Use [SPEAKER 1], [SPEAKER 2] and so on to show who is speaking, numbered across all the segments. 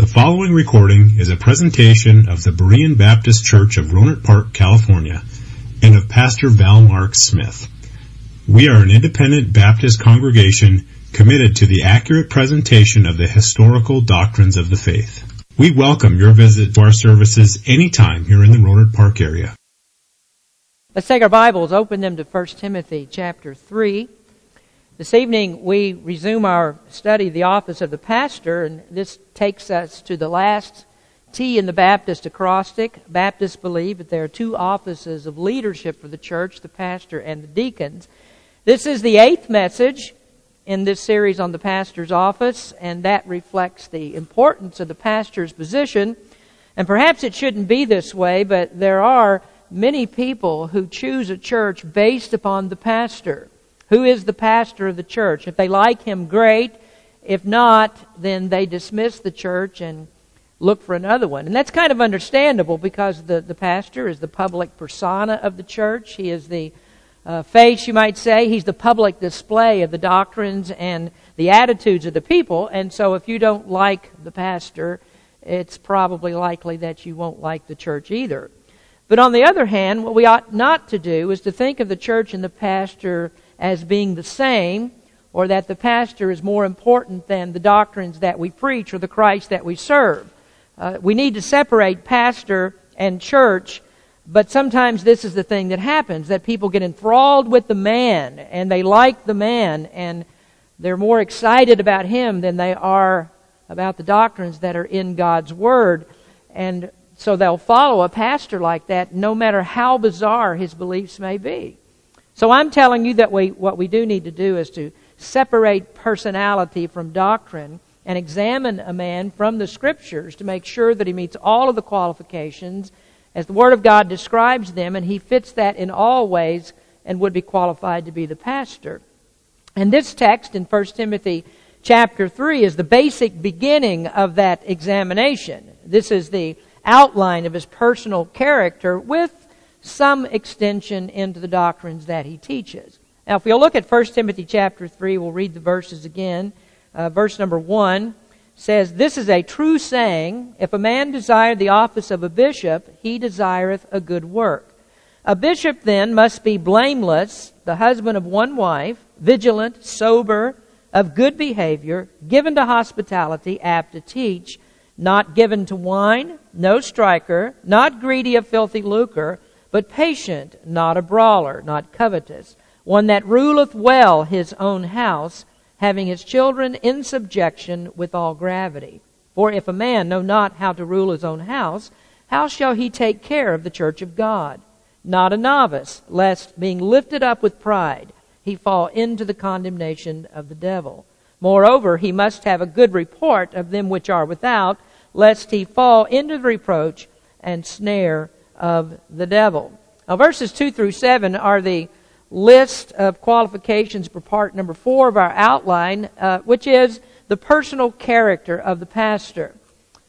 [SPEAKER 1] The following recording is a presentation of the Berean Baptist Church of Rohnert Park, California, and of Pastor Val Mark Smith. We are an independent Baptist congregation committed to the accurate presentation of the historical doctrines of the faith. We welcome your visit to our services anytime here in the Rohnert Park area.
[SPEAKER 2] Let's take our Bibles, open them to 1 Timothy chapter 3. This evening we resume our study of the office of the pastor, and this takes us to the last T in the Baptist acrostic. Baptists believe that there are two offices of leadership for the church, the pastor and the deacons. This is the eighth message in this series on the pastor's office, and that reflects the importance of the pastor's position. And perhaps it shouldn't be this way, but there are many people who choose a church based upon the pastor. Who is the pastor of the church? If they like him, great. If not, then they dismiss the church and look for another one. And that's kind of understandable because the, the pastor is the public persona of the church. He is the uh, face, you might say. He's the public display of the doctrines and the attitudes of the people. And so if you don't like the pastor, it's probably likely that you won't like the church either. But on the other hand, what we ought not to do is to think of the church and the pastor as being the same, or that the pastor is more important than the doctrines that we preach or the Christ that we serve. Uh, we need to separate pastor and church, but sometimes this is the thing that happens that people get enthralled with the man and they like the man and they're more excited about him than they are about the doctrines that are in God's Word. And so they'll follow a pastor like that no matter how bizarre his beliefs may be. So I'm telling you that we, what we do need to do is to separate personality from doctrine and examine a man from the scriptures to make sure that he meets all of the qualifications as the Word of God describes them, and he fits that in all ways and would be qualified to be the pastor. And this text in 1 Timothy chapter 3 is the basic beginning of that examination. This is the outline of his personal character with some extension into the doctrines that he teaches. Now, if we'll look at 1 Timothy chapter 3, we'll read the verses again. Uh, verse number 1 says, This is a true saying, if a man desire the office of a bishop, he desireth a good work. A bishop then must be blameless, the husband of one wife, vigilant, sober, of good behavior, given to hospitality, apt to teach, not given to wine, no striker, not greedy of filthy lucre, but patient, not a brawler, not covetous, one that ruleth well his own house, having his children in subjection with all gravity. For if a man know not how to rule his own house, how shall he take care of the church of God? Not a novice, lest being lifted up with pride, he fall into the condemnation of the devil. Moreover, he must have a good report of them which are without, lest he fall into the reproach and snare of the devil. Now, verses 2 through 7 are the list of qualifications for part number 4 of our outline, uh, which is the personal character of the pastor.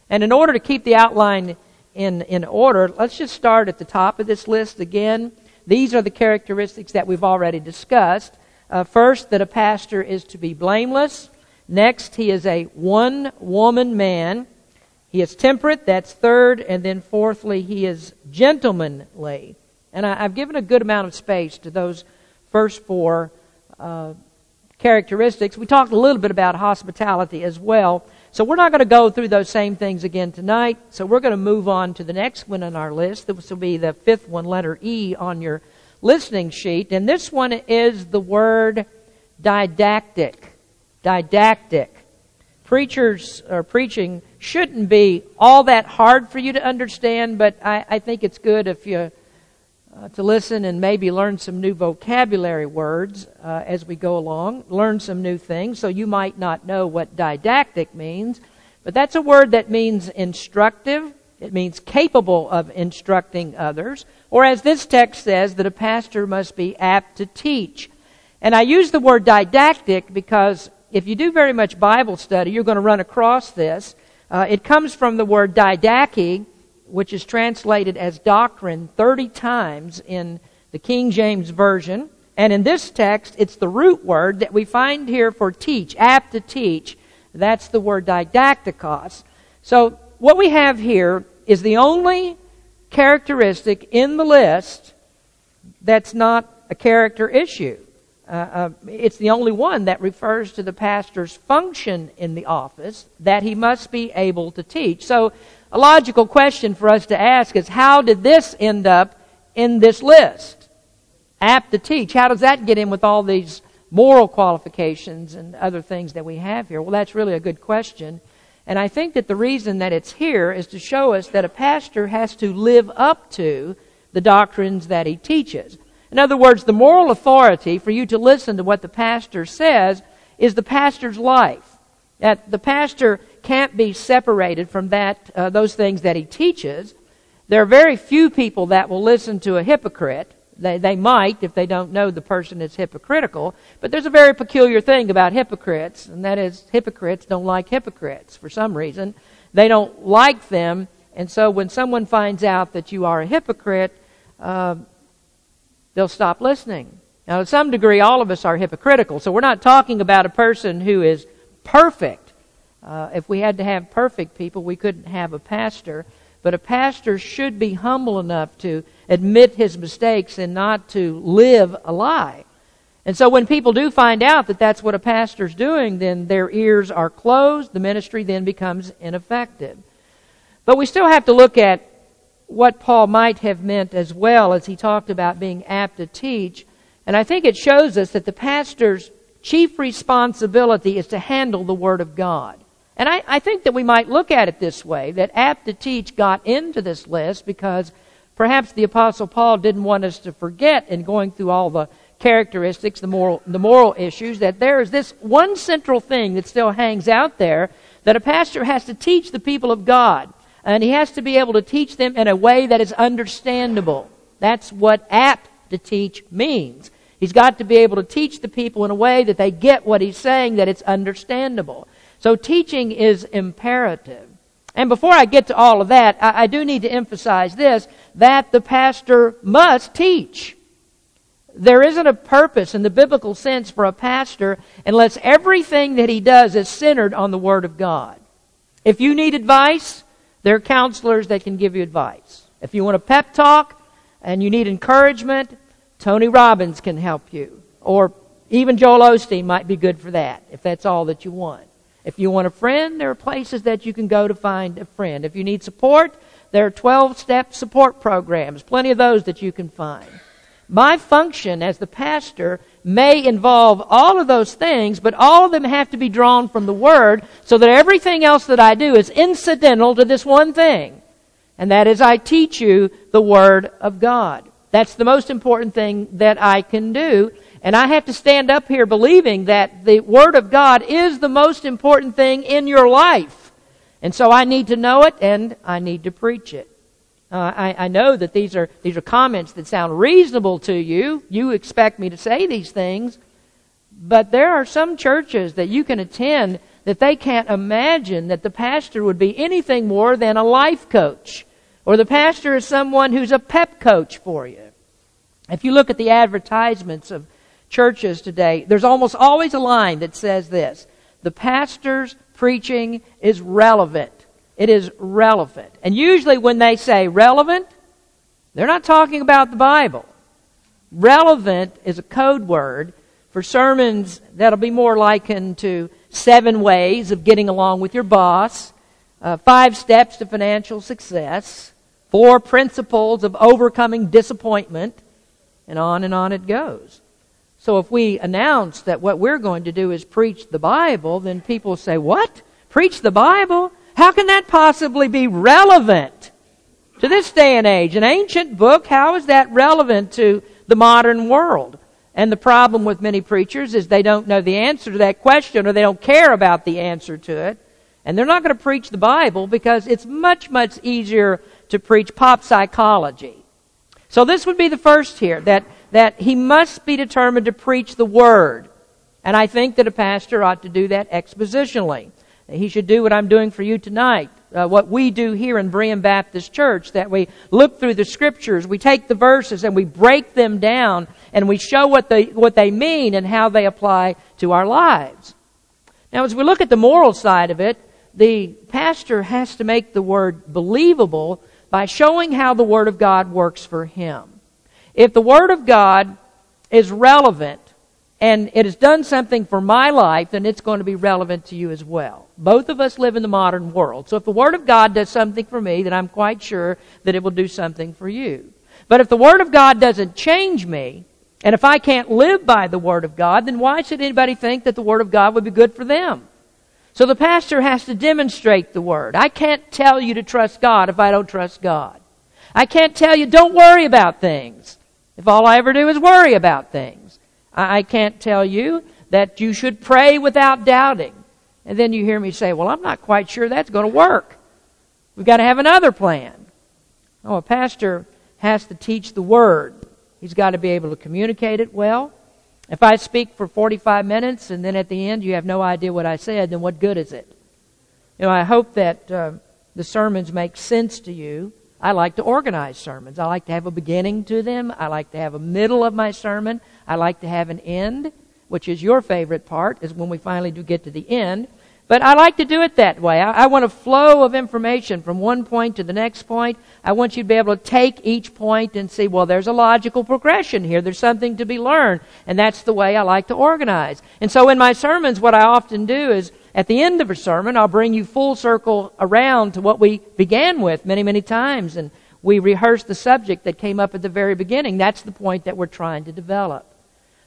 [SPEAKER 2] And in order to keep the outline in, in order, let's just start at the top of this list again. These are the characteristics that we've already discussed. Uh, first, that a pastor is to be blameless. Next, he is a one woman man. He is temperate, that's third. And then fourthly, he is gentlemanly. And I, have given a good amount of space to those first four uh, characteristics. We talked a little bit about hospitality as well. So we're not going to go through those same things again tonight. So we're going to move on to the next one on our list. This will be the fifth one, letter E, on your listening sheet. And this one is the word didactic. Didactic. Preachers are preaching shouldn't be all that hard for you to understand, but I, I think it's good if you uh, to listen and maybe learn some new vocabulary words uh, as we go along, learn some new things. So you might not know what didactic means, but that's a word that means instructive. It means capable of instructing others. Or as this text says, that a pastor must be apt to teach. And I use the word didactic because if you do very much Bible study, you're going to run across this. Uh, it comes from the word didache, which is translated as doctrine 30 times in the King James Version. And in this text, it's the root word that we find here for teach, apt to teach. That's the word didacticos. So what we have here is the only characteristic in the list that's not a character issue. Uh, uh, it's the only one that refers to the pastor's function in the office that he must be able to teach. So, a logical question for us to ask is how did this end up in this list? Apt to teach. How does that get in with all these moral qualifications and other things that we have here? Well, that's really a good question. And I think that the reason that it's here is to show us that a pastor has to live up to the doctrines that he teaches. In other words, the moral authority for you to listen to what the pastor says is the pastor's life. That the pastor can't be separated from that, uh, those things that he teaches. There are very few people that will listen to a hypocrite. They, they might if they don't know the person is hypocritical. But there's a very peculiar thing about hypocrites, and that is hypocrites don't like hypocrites for some reason. They don't like them, and so when someone finds out that you are a hypocrite, uh, they'll stop listening. Now, to some degree, all of us are hypocritical, so we're not talking about a person who is perfect. Uh, if we had to have perfect people, we couldn't have a pastor. But a pastor should be humble enough to admit his mistakes and not to live a lie. And so when people do find out that that's what a pastor's doing, then their ears are closed. The ministry then becomes ineffective. But we still have to look at what Paul might have meant as well as he talked about being apt to teach. And I think it shows us that the pastor's chief responsibility is to handle the Word of God. And I, I, think that we might look at it this way that apt to teach got into this list because perhaps the Apostle Paul didn't want us to forget in going through all the characteristics, the moral, the moral issues, that there is this one central thing that still hangs out there that a pastor has to teach the people of God. And he has to be able to teach them in a way that is understandable. That's what apt to teach means. He's got to be able to teach the people in a way that they get what he's saying, that it's understandable. So teaching is imperative. And before I get to all of that, I, I do need to emphasize this, that the pastor must teach. There isn't a purpose in the biblical sense for a pastor unless everything that he does is centered on the Word of God. If you need advice, there are counselors that can give you advice. If you want a pep talk and you need encouragement, Tony Robbins can help you. Or even Joel Osteen might be good for that, if that's all that you want. If you want a friend, there are places that you can go to find a friend. If you need support, there are 12 step support programs, plenty of those that you can find. My function as the pastor may involve all of those things, but all of them have to be drawn from the Word so that everything else that I do is incidental to this one thing. And that is I teach you the Word of God. That's the most important thing that I can do. And I have to stand up here believing that the Word of God is the most important thing in your life. And so I need to know it and I need to preach it. Uh, I, I, know that these are, these are comments that sound reasonable to you. You expect me to say these things. But there are some churches that you can attend that they can't imagine that the pastor would be anything more than a life coach. Or the pastor is someone who's a pep coach for you. If you look at the advertisements of churches today, there's almost always a line that says this The pastor's preaching is relevant. It is relevant. And usually when they say relevant, they're not talking about the Bible. Relevant is a code word for sermons that'll be more likened to seven ways of getting along with your boss, uh, five steps to financial success, four principles of overcoming disappointment, and on and on it goes. So if we announce that what we're going to do is preach the Bible, then people say, What? Preach the Bible? How can that possibly be relevant to this day and age? An ancient book, how is that relevant to the modern world? And the problem with many preachers is they don't know the answer to that question or they don't care about the answer to it. And they're not going to preach the Bible because it's much, much easier to preach pop psychology. So this would be the first here, that, that he must be determined to preach the Word. And I think that a pastor ought to do that expositionally. He should do what I'm doing for you tonight, uh, what we do here in Berean Baptist Church, that we look through the scriptures, we take the verses and we break them down and we show what they, what they mean and how they apply to our lives. Now, as we look at the moral side of it, the pastor has to make the Word believable by showing how the Word of God works for him. If the Word of God is relevant and it has done something for my life, then it's going to be relevant to you as well. Both of us live in the modern world. So if the Word of God does something for me, then I'm quite sure that it will do something for you. But if the Word of God doesn't change me, and if I can't live by the Word of God, then why should anybody think that the Word of God would be good for them? So the pastor has to demonstrate the Word. I can't tell you to trust God if I don't trust God. I can't tell you don't worry about things if all I ever do is worry about things. I can't tell you that you should pray without doubting. And then you hear me say, well, I'm not quite sure that's going to work. We've got to have another plan. Oh, a pastor has to teach the word. He's got to be able to communicate it well. If I speak for 45 minutes and then at the end you have no idea what I said, then what good is it? You know, I hope that uh, the sermons make sense to you. I like to organize sermons. I like to have a beginning to them. I like to have a middle of my sermon. I like to have an end, which is your favorite part, is when we finally do get to the end. But I like to do it that way. I, I, want a flow of information from one point to the next point. I want you to be able to take each point and see, well, there's a logical progression here. There's something to be learned. And that's the way I like to organize. And so in my sermons, what I often do is at the end of a sermon, I'll bring you full circle around to what we began with many, many times. And we rehearse the subject that came up at the very beginning. That's the point that we're trying to develop.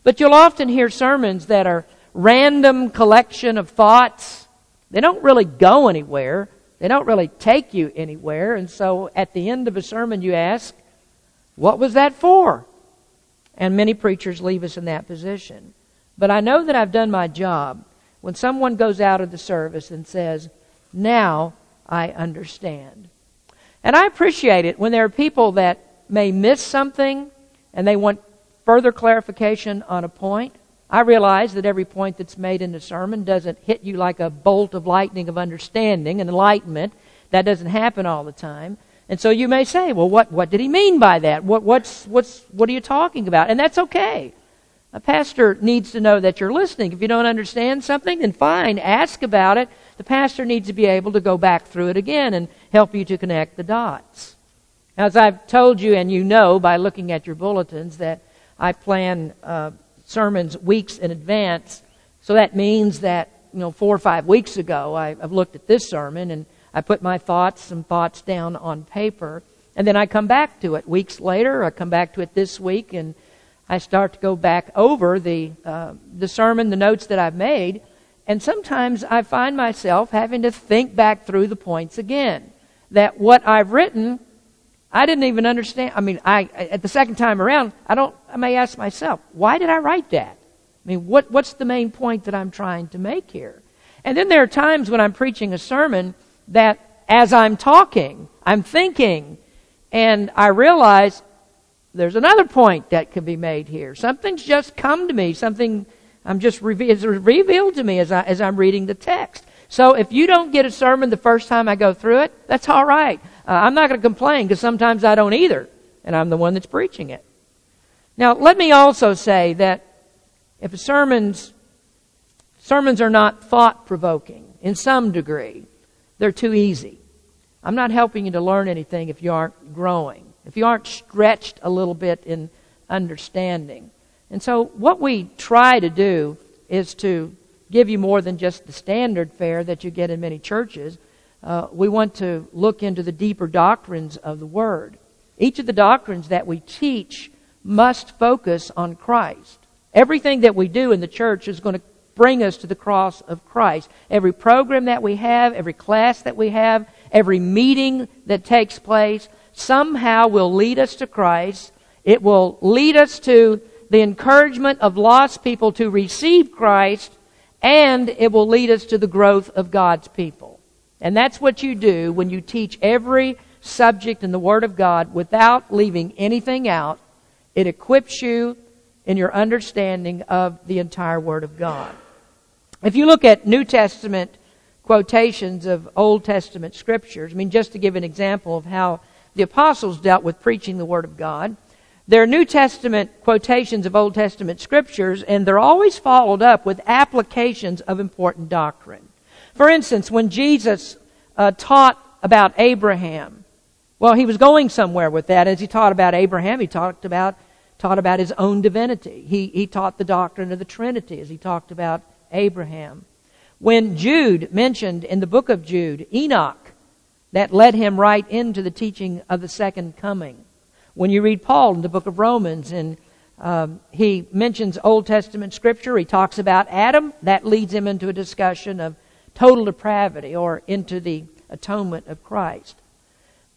[SPEAKER 2] But you'll often hear sermons that are random collection of thoughts. They don't really go anywhere. They don't really take you anywhere. And so at the end of a sermon, you ask, what was that for? And many preachers leave us in that position. But I know that I've done my job when someone goes out of the service and says, now I understand. And I appreciate it when there are people that may miss something and they want further clarification on a point. I realize that every point that's made in the sermon doesn't hit you like a bolt of lightning of understanding and enlightenment. That doesn't happen all the time. And so you may say, well, what, what did he mean by that? What, what's, what's, what are you talking about? And that's okay. A pastor needs to know that you're listening. If you don't understand something, then fine, ask about it. The pastor needs to be able to go back through it again and help you to connect the dots. As I've told you, and you know by looking at your bulletins, that I plan uh, sermons weeks in advance. So that means that, you know, four or five weeks ago, I, I've looked at this sermon and I put my thoughts, some thoughts down on paper. And then I come back to it. Weeks later, I come back to it this week and I start to go back over the, uh, the sermon, the notes that I've made. And sometimes I find myself having to think back through the points again. That what I've written I didn't even understand. I mean, I, at the second time around, I don't, I may ask myself, why did I write that? I mean, what, what's the main point that I'm trying to make here? And then there are times when I'm preaching a sermon that as I'm talking, I'm thinking, and I realize there's another point that could be made here. Something's just come to me. Something I'm just revealed to me as I as I'm reading the text. So if you don't get a sermon the first time I go through it, that's all right. Uh, I'm not going to complain because sometimes I don't either, and I'm the one that's preaching it. Now, let me also say that if a sermon's sermons are not thought provoking in some degree, they're too easy. I'm not helping you to learn anything if you aren't growing, if you aren't stretched a little bit in understanding. And so, what we try to do is to give you more than just the standard fare that you get in many churches uh, we want to look into the deeper doctrines of the Word. Each of the doctrines that we teach must focus on Christ. Everything that we do in the church is going to bring us to the cross of Christ. Every program that we have, every class that we have, every meeting that takes place somehow will lead us to Christ. It will lead us to the encouragement of lost people to receive Christ, and it will lead us to the growth of God's people. And that's what you do when you teach every subject in the Word of God without leaving anything out. It equips you in your understanding of the entire Word of God. If you look at New Testament quotations of Old Testament scriptures, I mean, just to give an example of how the apostles dealt with preaching the Word of God, there are New Testament quotations of Old Testament scriptures, and they're always followed up with applications of important doctrine. For instance, when Jesus uh, taught about Abraham, well, he was going somewhere with that. As he taught about Abraham, he talked about taught about his own divinity. He, he taught the doctrine of the Trinity as he talked about Abraham. When Jude mentioned in the book of Jude Enoch, that led him right into the teaching of the second coming. When you read Paul in the book of Romans and um, he mentions Old Testament scripture, he talks about Adam, that leads him into a discussion of total depravity or into the atonement of Christ.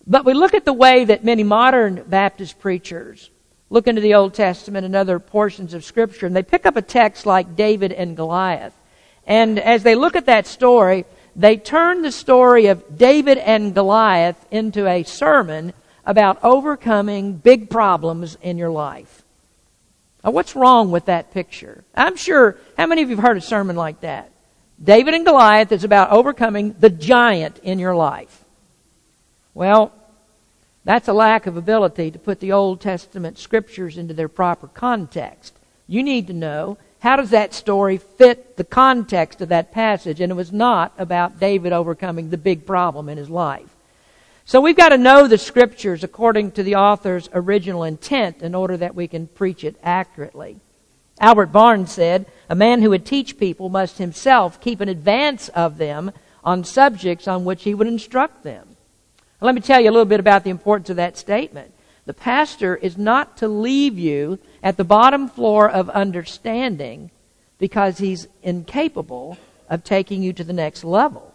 [SPEAKER 2] But we look at the way that many modern Baptist preachers look into the Old Testament and other portions of Scripture, and they pick up a text like David and Goliath. And as they look at that story, they turn the story of David and Goliath into a sermon about overcoming big problems in your life. Now, what's wrong with that picture? I'm sure, how many of you have heard a sermon like that? David and Goliath is about overcoming the giant in your life. Well, that's a lack of ability to put the Old Testament scriptures into their proper context. You need to know how does that story fit the context of that passage? And it was not about David overcoming the big problem in his life. So we've got to know the scriptures according to the author's original intent in order that we can preach it accurately. Albert Barnes said, A man who would teach people must himself keep an advance of them on subjects on which he would instruct them. Let me tell you a little bit about the importance of that statement. The pastor is not to leave you at the bottom floor of understanding because he's incapable of taking you to the next level.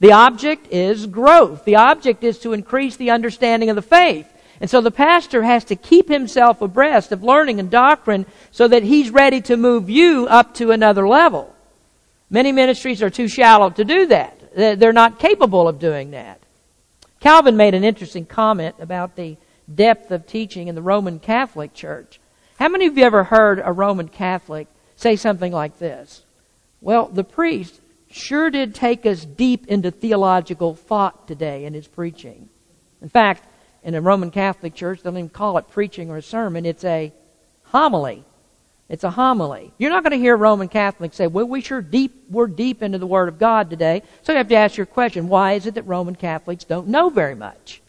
[SPEAKER 2] The object is growth. The object is to increase the understanding of the faith. And so the pastor has to keep himself abreast of learning and doctrine so that he's ready to move you up to another level. Many ministries are too shallow to do that. They're not capable of doing that. Calvin made an interesting comment about the depth of teaching in the Roman Catholic Church. How many of you ever heard a Roman Catholic say something like this? Well, the priest sure did take us deep into theological thought today in his preaching. In fact, in a Roman Catholic church, they don't even call it preaching or a sermon, it's a homily. It's a homily. You're not going to hear Roman Catholics say, well, we sure deep, we're deep into the Word of God today. So you have to ask your question, why is it that Roman Catholics don't know very much?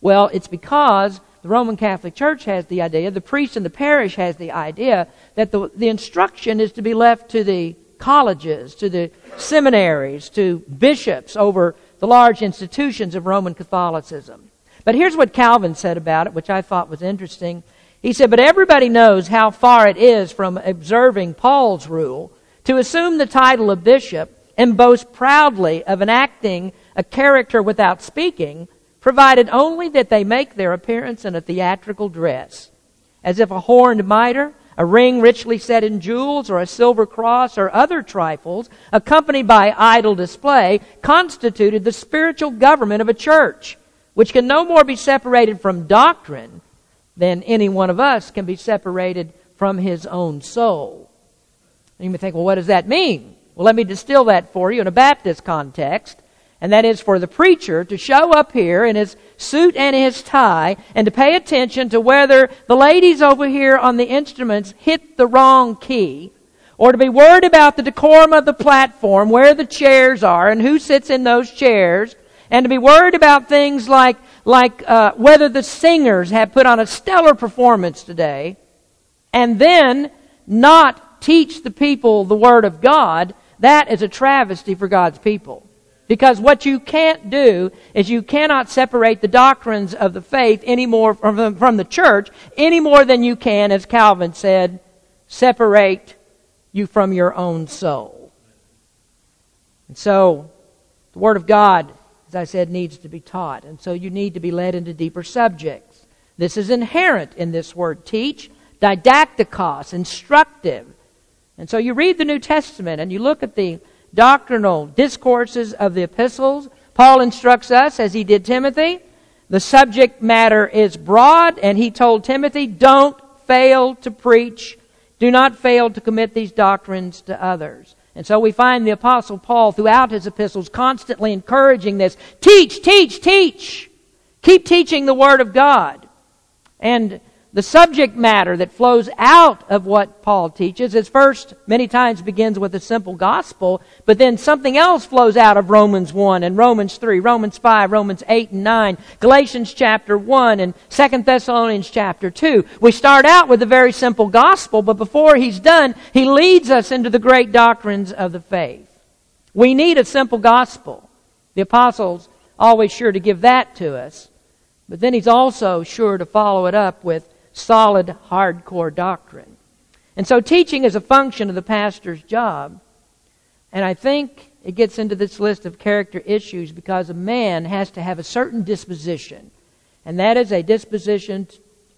[SPEAKER 2] Well, it's because the Roman Catholic Church has the idea, the priest in the parish has the idea that the, the instruction is to be left to the colleges, to the seminaries, to bishops over the large institutions of Roman Catholicism. But here's what Calvin said about it, which I thought was interesting. He said, But everybody knows how far it is from observing Paul's rule to assume the title of bishop and boast proudly of enacting a character without speaking, provided only that they make their appearance in a theatrical dress, as if a horned mitre, a ring richly set in jewels, or a silver cross, or other trifles, accompanied by idle display, constituted the spiritual government of a church, which can no more be separated from doctrine than any one of us can be separated from his own soul. And you may think, well, what does that mean? Well, let me distill that for you in a Baptist context. And that is for the preacher to show up here in his suit and his tie and to pay attention to whether the ladies over here on the instruments hit the wrong key or to be worried about the decorum of the platform, where the chairs are and who sits in those chairs, and to be worried about things like like uh, whether the singers have put on a stellar performance today, and then not teach the people the Word of God, that is a travesty for God's people. Because what you can't do is you cannot separate the doctrines of the faith any more from the, from the church any more than you can, as Calvin said, separate you from your own soul. And so, the Word of God as I said, needs to be taught. And so you need to be led into deeper subjects. This is inherent in this word teach, didactikos, instructive. And so you read the New Testament and you look at the doctrinal discourses of the epistles. Paul instructs us, as he did Timothy, the subject matter is broad, and he told Timothy, don't fail to preach. Do not fail to commit these doctrines to others. And so we find the Apostle Paul throughout his epistles constantly encouraging this teach, teach, teach. Keep teaching the Word of God. And the subject matter that flows out of what Paul teaches is first, many times begins with a simple gospel, but then something else flows out of Romans 1 and Romans 3, Romans 5, Romans 8 and 9, Galatians chapter 1 and 2 Thessalonians chapter 2. We start out with a very simple gospel, but before he's done, he leads us into the great doctrines of the faith. We need a simple gospel. The apostles always sure to give that to us. But then he's also sure to follow it up with solid, hardcore doctrine. And so teaching is a function of the pastor's job. And I think it gets into this list of character issues because a man has to have a certain disposition. And that is a disposition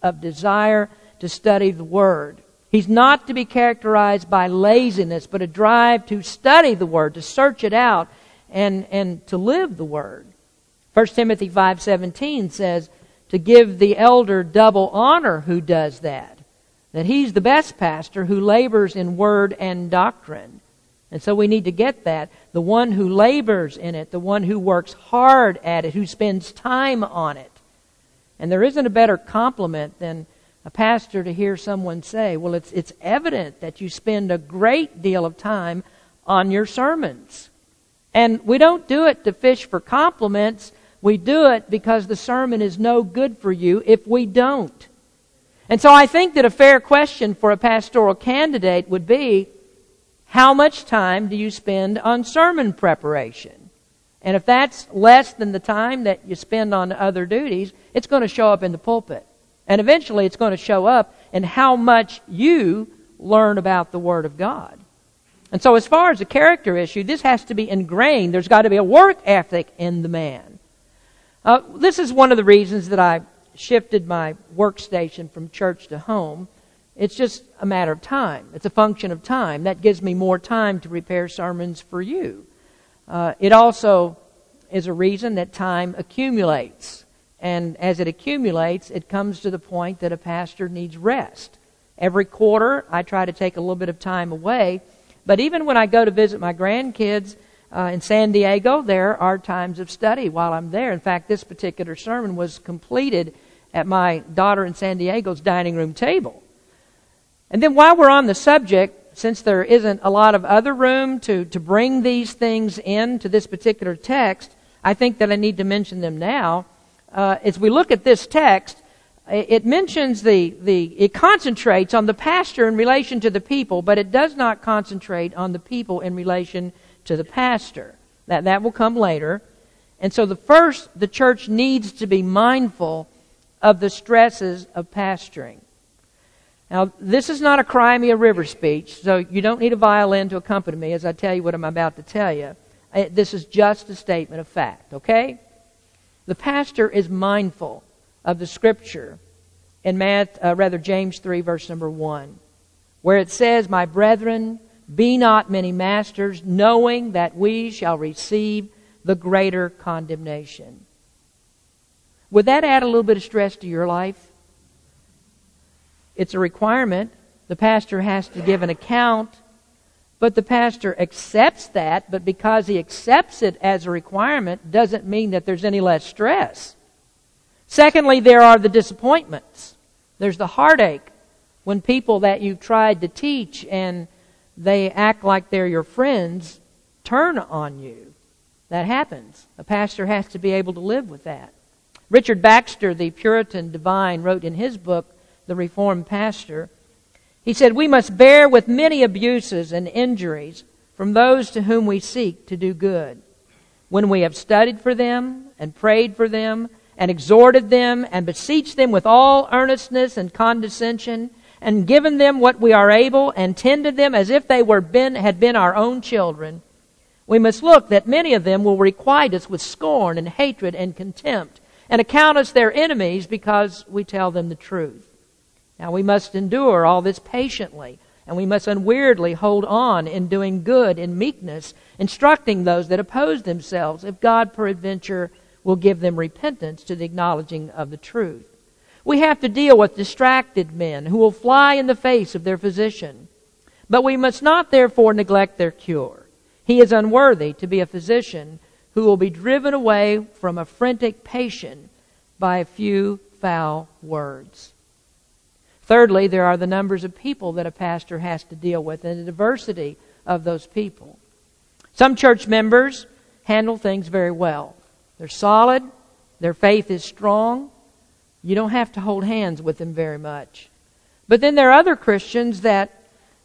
[SPEAKER 2] of desire to study the Word. He's not to be characterized by laziness, but a drive to study the Word, to search it out, and, and to live the Word. 1 Timothy 5.17 says, to give the elder double honor who does that. That he's the best pastor who labors in word and doctrine. And so we need to get that. The one who labors in it, the one who works hard at it, who spends time on it. And there isn't a better compliment than a pastor to hear someone say, Well, it's, it's evident that you spend a great deal of time on your sermons. And we don't do it to fish for compliments. We do it because the sermon is no good for you if we don't. And so I think that a fair question for a pastoral candidate would be, how much time do you spend on sermon preparation? And if that's less than the time that you spend on other duties, it's going to show up in the pulpit. And eventually it's going to show up in how much you learn about the Word of God. And so as far as a character issue, this has to be ingrained. There's got to be a work ethic in the man. Uh, this is one of the reasons that I shifted my workstation from church to home. It's just a matter of time. It's a function of time. That gives me more time to prepare sermons for you. Uh, it also is a reason that time accumulates. And as it accumulates, it comes to the point that a pastor needs rest. Every quarter, I try to take a little bit of time away. But even when I go to visit my grandkids, uh, in San Diego, there are times of study while I'm there. In fact, this particular sermon was completed at my daughter in San Diego's dining room table. And then while we're on the subject, since there isn't a lot of other room to, to bring these things into this particular text, I think that I need to mention them now. Uh, as we look at this text, it mentions the, the, it concentrates on the pastor in relation to the people, but it does not concentrate on the people in relation to the pastor. That, that will come later. And so the first, the church needs to be mindful of the stresses of pastoring. Now, this is not a Cry Me a River speech, so you don't need a violin to accompany me as I tell you what I'm about to tell you. This is just a statement of fact, okay? The pastor is mindful of the scripture in Matt, uh, rather James 3 verse number 1, where it says, "My brethren, be not many masters, knowing that we shall receive the greater condemnation. Would that add a little bit of stress to your life? It's a requirement. The pastor has to give an account, but the pastor accepts that, but because he accepts it as a requirement doesn't mean that there's any less stress. Secondly, there are the disappointments. There's the heartache when people that you've tried to teach and they act like they're your friends, turn on you. That happens. A pastor has to be able to live with that. Richard Baxter, the Puritan divine, wrote in his book, The Reformed Pastor, he said, We must bear with many abuses and injuries from those to whom we seek to do good. When we have studied for them and prayed for them and exhorted them and beseeched them with all earnestness and condescension and given them what we are able and tended them as if they were been, had been our own children, we must look that many of them will requite us with scorn and hatred and contempt and account us their enemies because we tell them the truth. Now we must endure all this patiently and we must unweariedly hold on in doing good in meekness, instructing those that oppose themselves, if God peradventure will give them repentance to the acknowledging of the truth. We have to deal with distracted men who will fly in the face of their physician. But we must not therefore neglect their cure. He is unworthy to be a physician who will be driven away from a frantic patient by a few foul words. Thirdly, there are the numbers of people that a pastor has to deal with and the diversity of those people. Some church members handle things very well. They're solid, their faith is strong. You don't have to hold hands with them very much. But then there are other Christians that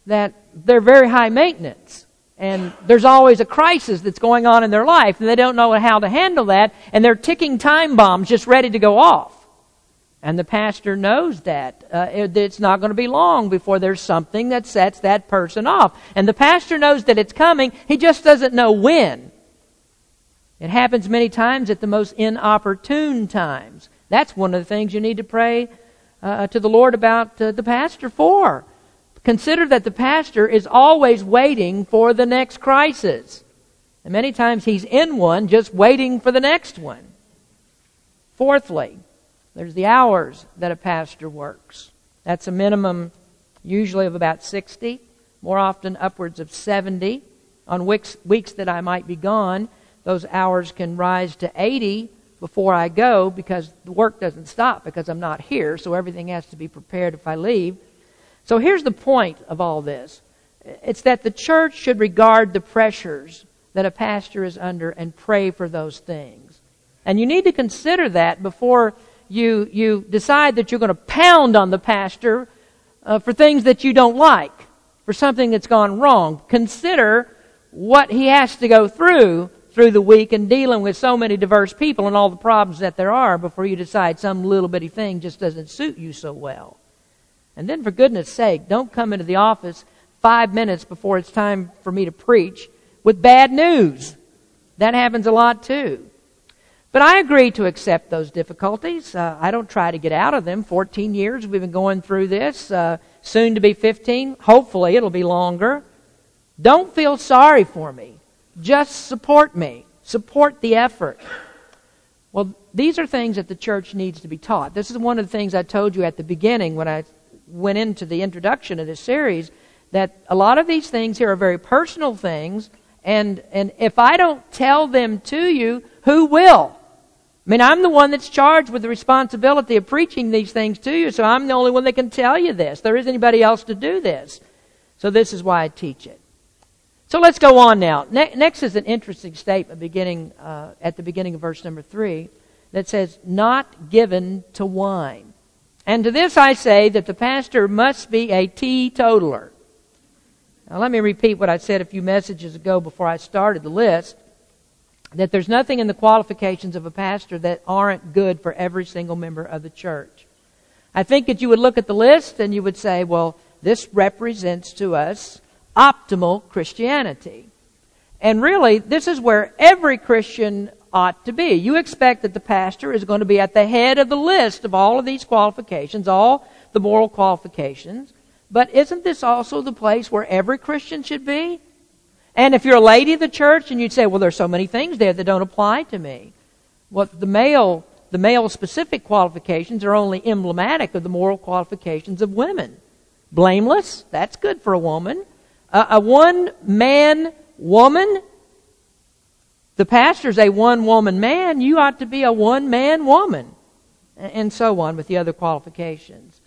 [SPEAKER 2] that they're very high maintenance and there's always a crisis that's going on in their life and they don't know how to handle that and they're ticking time bombs just ready to go off. And the pastor knows that. Uh, it's not going to be long before there's something that sets that person off. And the pastor knows that it's coming, he just doesn't know when. It happens many times at the most inopportune times. That's one of the things you need to pray uh, to the Lord about uh, the pastor for. Consider that the pastor is always waiting for the next crisis. And many times he's in one just waiting for the next one. Fourthly, there's the hours that a pastor works. That's a minimum usually of about 60, more often upwards of 70. On weeks, weeks that I might be gone, those hours can rise to 80 before I go because the work doesn't stop because I'm not here, so everything has to be prepared if I leave. So here's the point of all this. It's that the church should regard the pressures that a pastor is under and pray for those things. And you need to consider that before you, you decide that you're going to pound on the pastor uh, for things that you don't like, for something that's gone wrong. Consider what he has to go through through the week and dealing with so many diverse people and all the problems that there are before you decide some little bitty thing just doesn't suit you so well. And then, for goodness sake, don't come into the office five minutes before it's time for me to preach with bad news. That happens a lot too. But I agree to accept those difficulties. Uh, I don't try to get out of them. 14 years we've been going through this. Uh, soon to be 15. Hopefully it'll be longer. Don't feel sorry for me. Just support me. Support the effort. Well, these are things that the church needs to be taught. This is one of the things I told you at the beginning when I went into the introduction of this series that a lot of these things here are very personal things and and if I don't tell them to you, who will? I mean, I'm the one that's charged with the responsibility of preaching these things to you, so I'm the only one that can tell you this. There isn't anybody else to do this. So this is why I teach it. So let's go on now. Ne- next is an interesting statement beginning uh, at the beginning of verse number three that says, "Not given to wine." And to this I say that the pastor must be a teetotaler. Now let me repeat what I said a few messages ago before I started the list that there's nothing in the qualifications of a pastor that aren't good for every single member of the church. I think that you would look at the list and you would say, well, this represents to us optimal Christianity. And really, this is where every Christian ought to be. You expect that the pastor is going to be at the head of the list of all of these qualifications, all the moral qualifications. But isn't this also the place where every Christian should be? And if you're a lady of the church and you'd say, well, there's so many things there that don't apply to me. Well, the male, the male specific qualifications are only emblematic of the moral qualifications of women. Blameless, that's good for a woman. Uh, a one man woman, the pastor's a one woman man, you ought to be a one man woman. And so on with the other qualifications.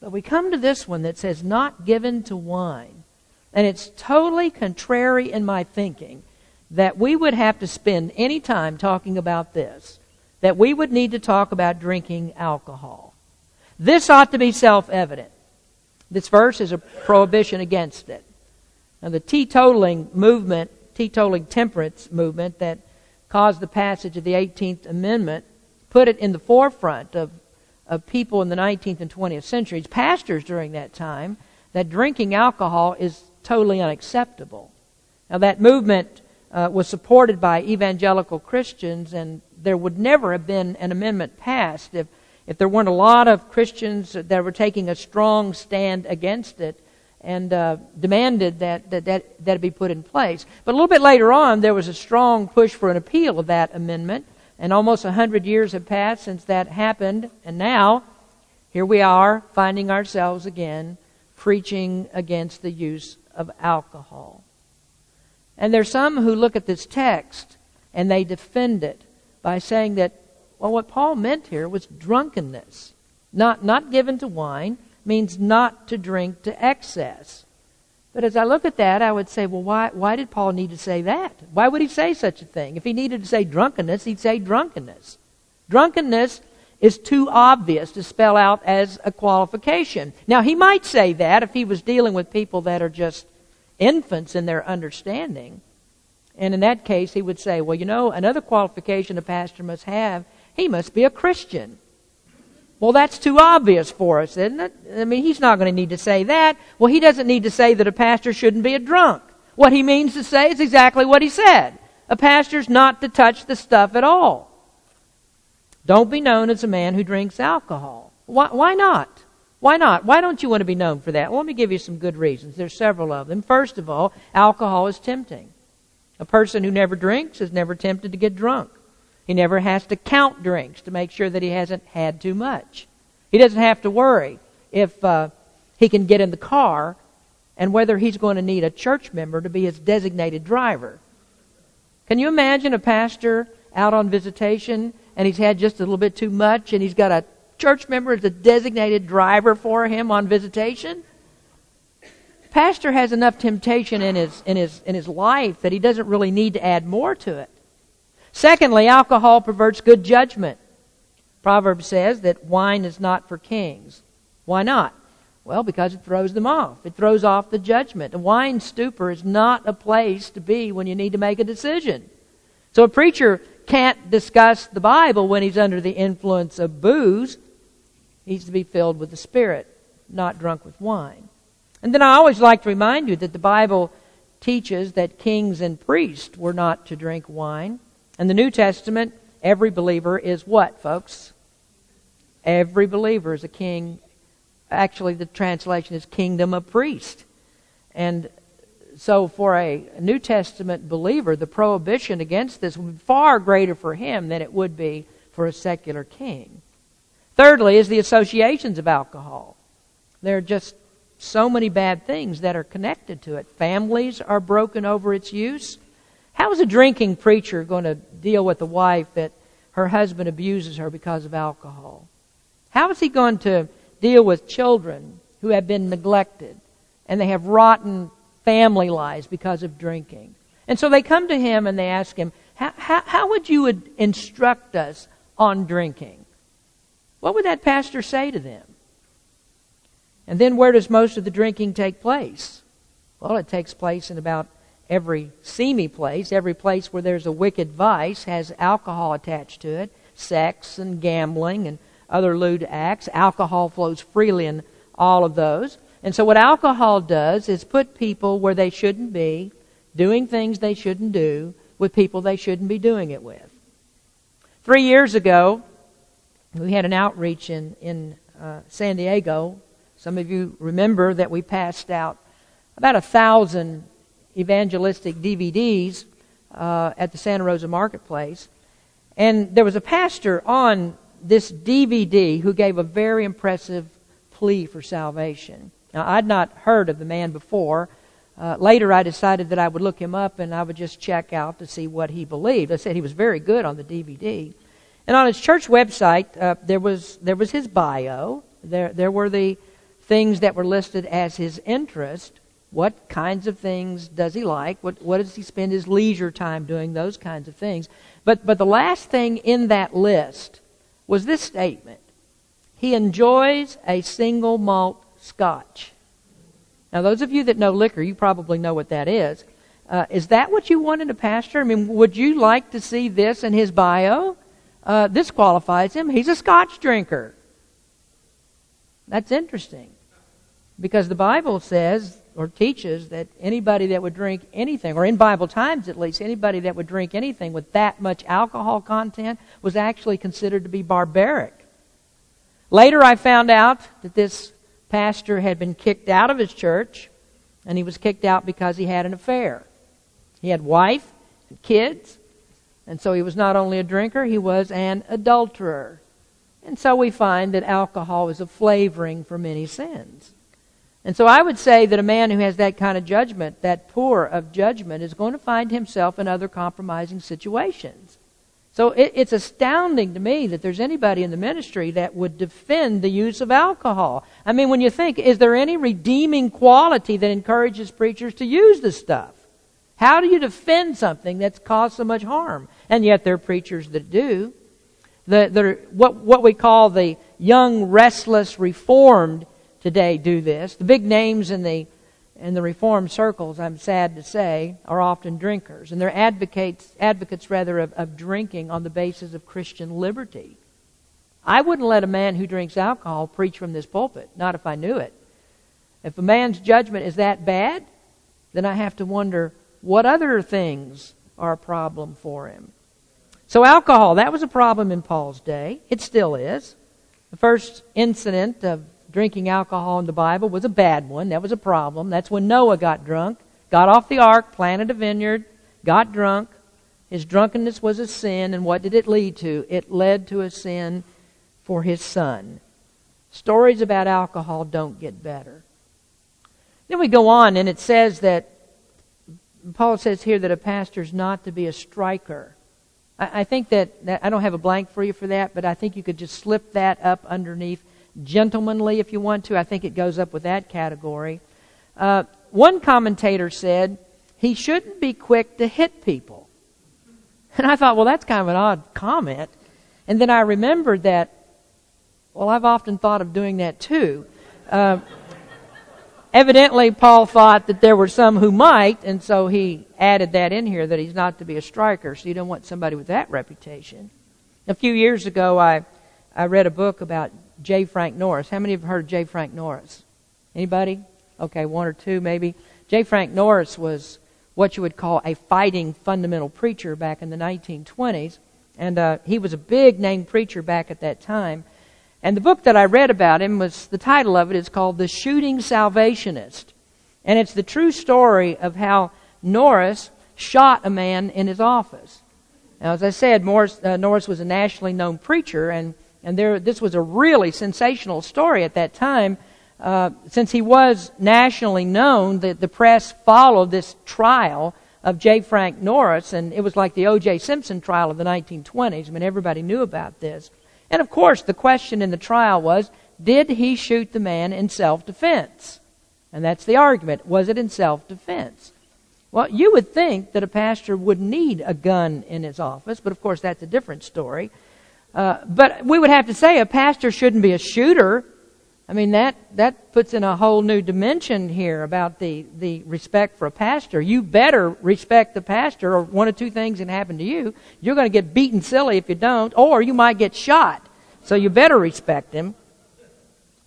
[SPEAKER 2] But we come to this one that says, not given to wine. And it's totally contrary in my thinking that we would have to spend any time talking about this, that we would need to talk about drinking alcohol. This ought to be self evident. This verse is a prohibition against it. Now, the teetotaling movement, teetotaling temperance movement that caused the passage of the 18th Amendment, put it in the forefront of, of people in the 19th and 20th centuries, pastors during that time, that drinking alcohol is totally unacceptable. Now, that movement uh, was supported by evangelical Christians, and there would never have been an amendment passed if, if there weren't a lot of Christians that were taking a strong stand against it and uh, demanded that, that, that that be put in place. But a little bit later on, there was a strong push for an appeal of that amendment, and almost a hundred years have passed since that happened, and now here we are finding ourselves again preaching against the use of alcohol. And there's some who look at this text and they defend it by saying that, well, what Paul meant here was drunkenness. Not, not given to wine, means not to drink to excess. But as I look at that, I would say, well, why, why did Paul need to say that? Why would he say such a thing? If he needed to say drunkenness, he'd say drunkenness. Drunkenness is too obvious to spell out as a qualification. Now, he might say that if he was dealing with people that are just infants in their understanding. And in that case, he would say, well, you know, another qualification a pastor must have, he must be a Christian. Well, that's too obvious for us, isn't it? I mean, he's not going to need to say that. Well, he doesn't need to say that a pastor shouldn't be a drunk. What he means to say is exactly what he said. A pastor's not to touch the stuff at all. Don't be known as a man who drinks alcohol. Why, why not? Why not? Why don't you want to be known for that? Well, let me give you some good reasons. There's several of them. First of all, alcohol is tempting. A person who never drinks is never tempted to get drunk. He never has to count drinks to make sure that he hasn't had too much. He doesn't have to worry if uh, he can get in the car and whether he's going to need a church member to be his designated driver. Can you imagine a pastor out on visitation and he's had just a little bit too much and he's got a church member as a designated driver for him on visitation? Pastor has enough temptation in his, in his, in his life that he doesn't really need to add more to it. Secondly, alcohol perverts good judgment. Proverbs says that wine is not for kings. Why not? Well, because it throws them off. It throws off the judgment. A wine stupor is not a place to be when you need to make a decision. So a preacher can't discuss the Bible when he's under the influence of booze. He needs to be filled with the Spirit, not drunk with wine. And then I always like to remind you that the Bible teaches that kings and priests were not to drink wine. In the New Testament, every believer is what, folks? Every believer is a king. Actually, the translation is kingdom of priest. And so, for a New Testament believer, the prohibition against this would be far greater for him than it would be for a secular king. Thirdly, is the associations of alcohol. There are just so many bad things that are connected to it. Families are broken over its use. How is a drinking preacher going to deal with a wife that her husband abuses her because of alcohol? How is he going to deal with children who have been neglected and they have rotten family lives because of drinking? And so they come to him and they ask him, how, how, how would you instruct us on drinking? What would that pastor say to them? And then where does most of the drinking take place? Well, it takes place in about every seamy place, every place where there's a wicked vice has alcohol attached to it, sex and gambling and other lewd acts. Alcohol flows freely in all of those. And so what alcohol does is put people where they shouldn't be, doing things they shouldn't do, with people they shouldn't be doing it with. Three years ago, we had an outreach in, in uh, San Diego. Some of you remember that we passed out about a thousand evangelistic DVDs uh, at the Santa Rosa Marketplace. And there was a pastor on this DVD who gave a very impressive plea for salvation. Now, I'd not heard of the man before. Uh, later, I decided that I would look him up and I would just check out to see what he believed. I said he was very good on the DVD. And on his church website, uh, there was there was his bio. There there were the things that were listed as his interest. What kinds of things does he like? What, what does he spend his leisure time doing? Those kinds of things. But, but the last thing in that list was this statement He enjoys a single malt scotch. Now, those of you that know liquor, you probably know what that is. Uh, is that what you want in a pastor? I mean, would you like to see this in his bio? Uh, this qualifies him. He's a scotch drinker. That's interesting. Because the Bible says or teaches that anybody that would drink anything, or in Bible times at least, anybody that would drink anything with that much alcohol content was actually considered to be barbaric. Later, I found out that this pastor had been kicked out of his church, and he was kicked out because he had an affair. He had wife and kids, and so he was not only a drinker, he was an adulterer. And so we find that alcohol is a flavoring for many sins. And so I would say that a man who has that kind of judgment, that poor of judgment, is going to find himself in other compromising situations. So it, it's astounding to me that there's anybody in the ministry that would defend the use of alcohol. I mean, when you think, is there any redeeming quality that encourages preachers to use this stuff? How do you defend something that's caused so much harm? And yet there are preachers that do. The, the, what, what we call the young, restless, reformed today do this. The big names in the in the reform circles, I'm sad to say, are often drinkers, and they're advocates advocates rather of, of drinking on the basis of Christian liberty. I wouldn't let a man who drinks alcohol preach from this pulpit, not if I knew it. If a man's judgment is that bad, then I have to wonder what other things are a problem for him. So alcohol, that was a problem in Paul's day. It still is. The first incident of drinking alcohol in the Bible was a bad one. That was a problem. That's when Noah got drunk, got off the ark, planted a vineyard, got drunk. His drunkenness was a sin, and what did it lead to? It led to a sin for his son. Stories about alcohol don't get better. Then we go on, and it says that Paul says here that a pastor is not to be a striker. I, I think that, that I don't have a blank for you for that, but I think you could just slip that up underneath gentlemanly if you want to. I think it goes up with that category. Uh, one commentator said he shouldn't be quick to hit people. And I thought, well, that's kind of an odd comment. And then I remembered that, well, I've often thought of doing that too. Uh, evidently, Paul thought that there were some who might, and so he added that in here that he's not to be a striker, so you don't want somebody with that reputation. A few years ago, I, I read a book about J. Frank Norris. How many have heard of J. Frank Norris? Anybody? Okay, one or two maybe. J. Frank Norris was what you would call a fighting fundamental preacher back in the 1920s, and uh, he was a big name preacher back at that time. And the book that I read about him was the title of it is called The Shooting Salvationist. And it's the true story of how Norris shot a man in his office. Now, as I said, Morris, uh, Norris was a nationally known preacher, and and there, this was a really sensational story at that time. Uh, since he was nationally known, the, the press followed this trial of J. Frank Norris, and it was like the O.J. Simpson trial of the 1920s. I mean, everybody knew about this. And of course, the question in the trial was did he shoot the man in self defense? And that's the argument. Was it in self defense? Well, you would think that a pastor would need a gun in his office, but of course, that's a different story. Uh, but we would have to say a pastor shouldn't be a shooter. I mean, that, that puts in a whole new dimension here about the, the respect for a pastor. You better respect the pastor, or one of two things can happen to you. You're going to get beaten silly if you don't, or you might get shot. So you better respect him.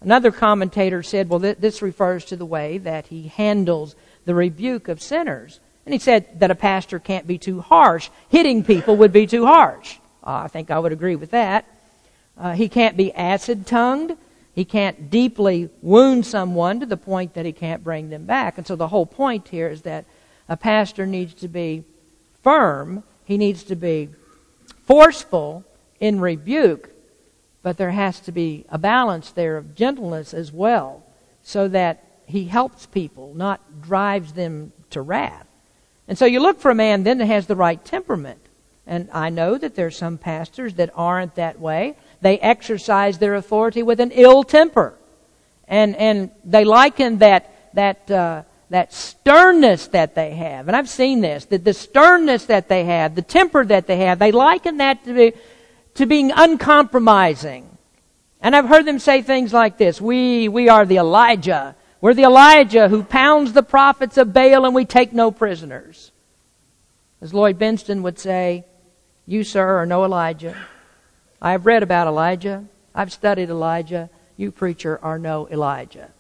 [SPEAKER 2] Another commentator said, well, th- this refers to the way that he handles the rebuke of sinners. And he said that a pastor can't be too harsh. Hitting people would be too harsh. Uh, I think I would agree with that. Uh, he can't be acid tongued. He can't deeply wound someone to the point that he can't bring them back. And so the whole point here is that a pastor needs to be firm, he needs to be forceful in rebuke, but there has to be a balance there of gentleness as well, so that he helps people, not drives them to wrath. And so you look for a man then that has the right temperament. And I know that there are some pastors that aren't that way. They exercise their authority with an ill temper. And, and they liken that, that, uh, that sternness that they have. And I've seen this, that the sternness that they have, the temper that they have, they liken that to, be, to being uncompromising. And I've heard them say things like this We, we are the Elijah. We're the Elijah who pounds the prophets of Baal and we take no prisoners. As Lloyd Bentsen would say, you, sir, are no Elijah. I have read about Elijah. I've studied Elijah. You, preacher, are no Elijah.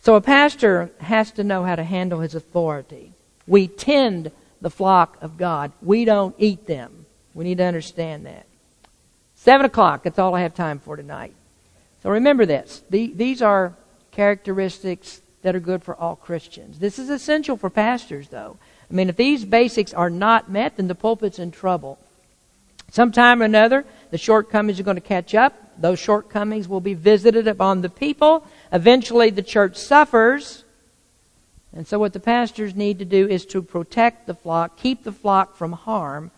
[SPEAKER 2] So a pastor has to know how to handle his authority. We tend the flock of God. We don't eat them. We need to understand that. Seven o'clock. That's all I have time for tonight. So remember this. The, these are characteristics that are good for all Christians. This is essential for pastors, though. I mean, if these basics are not met, then the pulpit's in trouble. Sometime or another, the shortcomings are going to catch up. Those shortcomings will be visited upon the people. Eventually, the church suffers. And so, what the pastors need to do is to protect the flock, keep the flock from harm,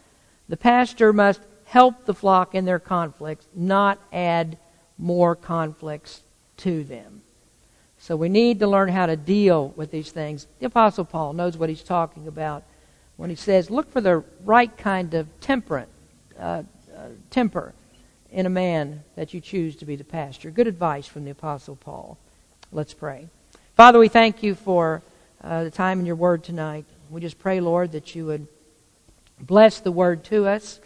[SPEAKER 2] The pastor must help the flock in their conflicts, not add more conflicts to them. So we need to learn how to deal with these things. The Apostle Paul knows what he's talking about when he says, look for the right kind of temperate, uh, uh, temper in a man that you choose to be the pastor. Good advice from the Apostle Paul. Let's pray. Father, we thank you for uh, the time in your word tonight. We just pray, Lord, that you would bless the word to us.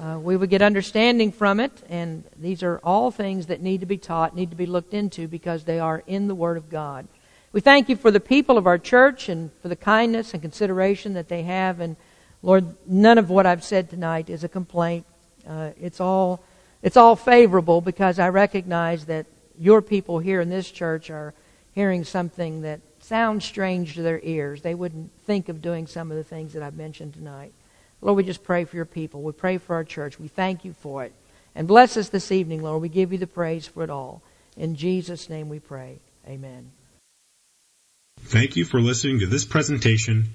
[SPEAKER 2] Uh, we would get understanding from it, and these are all things that need to be taught, need to be looked into because they are in the Word of God. We thank you for the people of our church and for the kindness and consideration that they have. And Lord, none of what I've said tonight is a complaint. Uh, it's all it's all favorable because I recognize that your people here in this church are hearing something that sounds strange to their ears. They wouldn't think of doing some of the things that I've mentioned tonight. Lord, we just pray for your people. We pray for our church. We thank you for it. And bless us this evening, Lord. We give you the praise for it all. In Jesus' name we pray. Amen.
[SPEAKER 1] Thank you for listening to this presentation